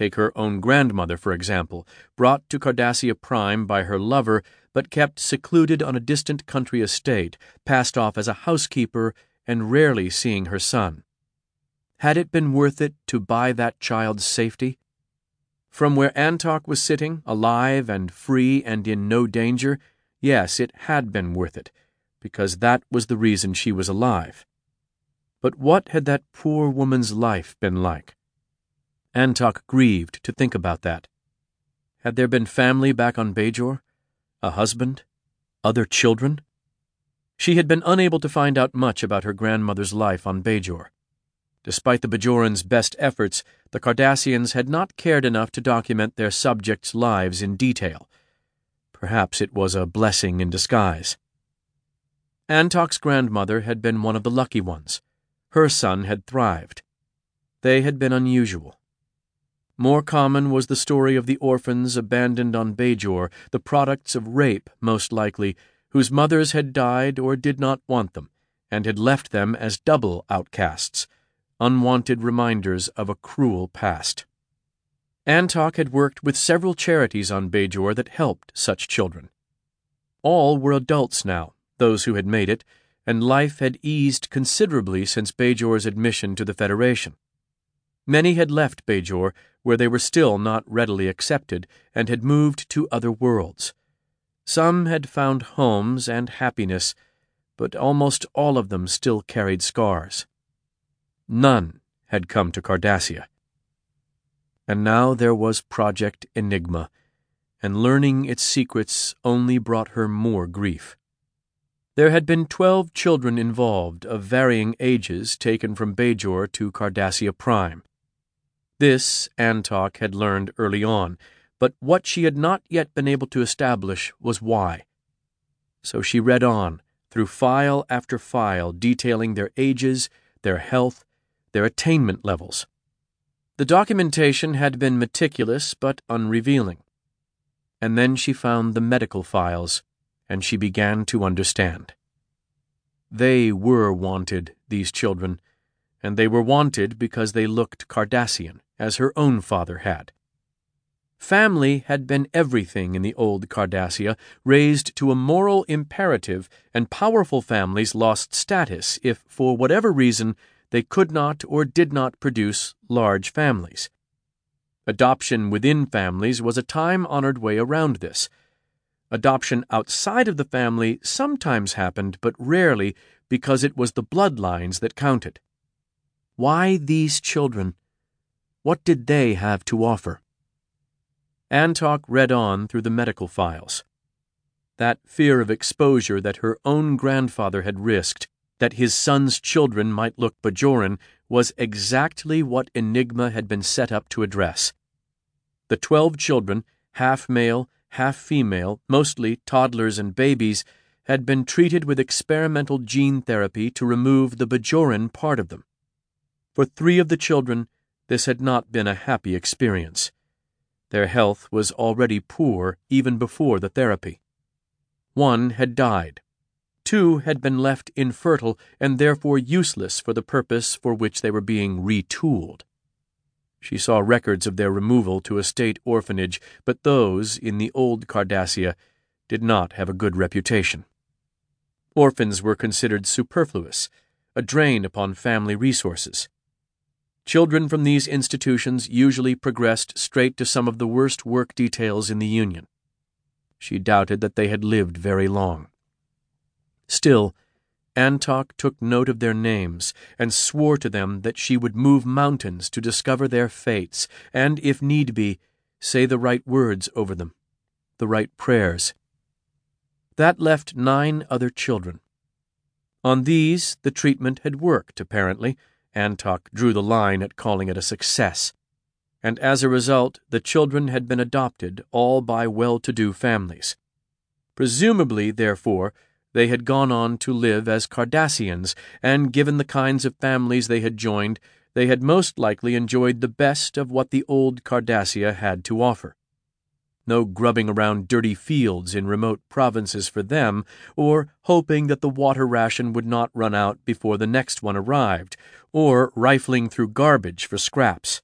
Take her own grandmother, for example, brought to Cardassia Prime by her lover, but kept secluded on a distant country estate, passed off as a housekeeper, and rarely seeing her son. Had it been worth it to buy that child's safety? From where Antok was sitting, alive and free and in no danger, yes, it had been worth it, because that was the reason she was alive. But what had that poor woman's life been like? Antok grieved to think about that. Had there been family back on Bajor? A husband? Other children? She had been unable to find out much about her grandmother's life on Bajor. Despite the Bajorans' best efforts, the Cardassians had not cared enough to document their subjects' lives in detail. Perhaps it was a blessing in disguise. Antok's grandmother had been one of the lucky ones. Her son had thrived. They had been unusual. More common was the story of the orphans abandoned on Bajor, the products of rape, most likely, whose mothers had died or did not want them, and had left them as double outcasts unwanted reminders of a cruel past. Antok had worked with several charities on Bajor that helped such children. All were adults now, those who had made it, and life had eased considerably since Bajor's admission to the Federation. Many had left Bajor, where they were still not readily accepted, and had moved to other worlds. Some had found homes and happiness, but almost all of them still carried scars. None had come to Cardassia. And now there was Project Enigma, and learning its secrets only brought her more grief. There had been twelve children involved of varying ages taken from Bajor to Cardassia Prime. This Antok had learned early on, but what she had not yet been able to establish was why. So she read on, through file after file detailing their ages, their health, their attainment levels. The documentation had been meticulous but unrevealing. And then she found the medical files, and she began to understand. They were wanted, these children, and they were wanted because they looked Cardassian, as her own father had. Family had been everything in the old Cardassia, raised to a moral imperative, and powerful families lost status if, for whatever reason, they could not or did not produce large families. Adoption within families was a time honored way around this. Adoption outside of the family sometimes happened, but rarely because it was the bloodlines that counted. Why these children? What did they have to offer? Antok read on through the medical files. That fear of exposure that her own grandfather had risked that his son's children might look Bajoran was exactly what Enigma had been set up to address. The twelve children, half male, half female, mostly toddlers and babies, had been treated with experimental gene therapy to remove the Bajoran part of them. For three of the children, this had not been a happy experience. Their health was already poor even before the therapy. One had died Two had been left infertile and therefore useless for the purpose for which they were being retooled. She saw records of their removal to a state orphanage, but those, in the old Cardassia, did not have a good reputation. Orphans were considered superfluous, a drain upon family resources. Children from these institutions usually progressed straight to some of the worst work details in the Union. She doubted that they had lived very long. Still, Antok took note of their names and swore to them that she would move mountains to discover their fates and, if need be, say the right words over them, the right prayers. That left nine other children. On these, the treatment had worked, apparently. Antok drew the line at calling it a success. And as a result, the children had been adopted, all by well to do families. Presumably, therefore, they had gone on to live as Cardassians, and given the kinds of families they had joined, they had most likely enjoyed the best of what the old Cardassia had to offer. No grubbing around dirty fields in remote provinces for them, or hoping that the water ration would not run out before the next one arrived, or rifling through garbage for scraps.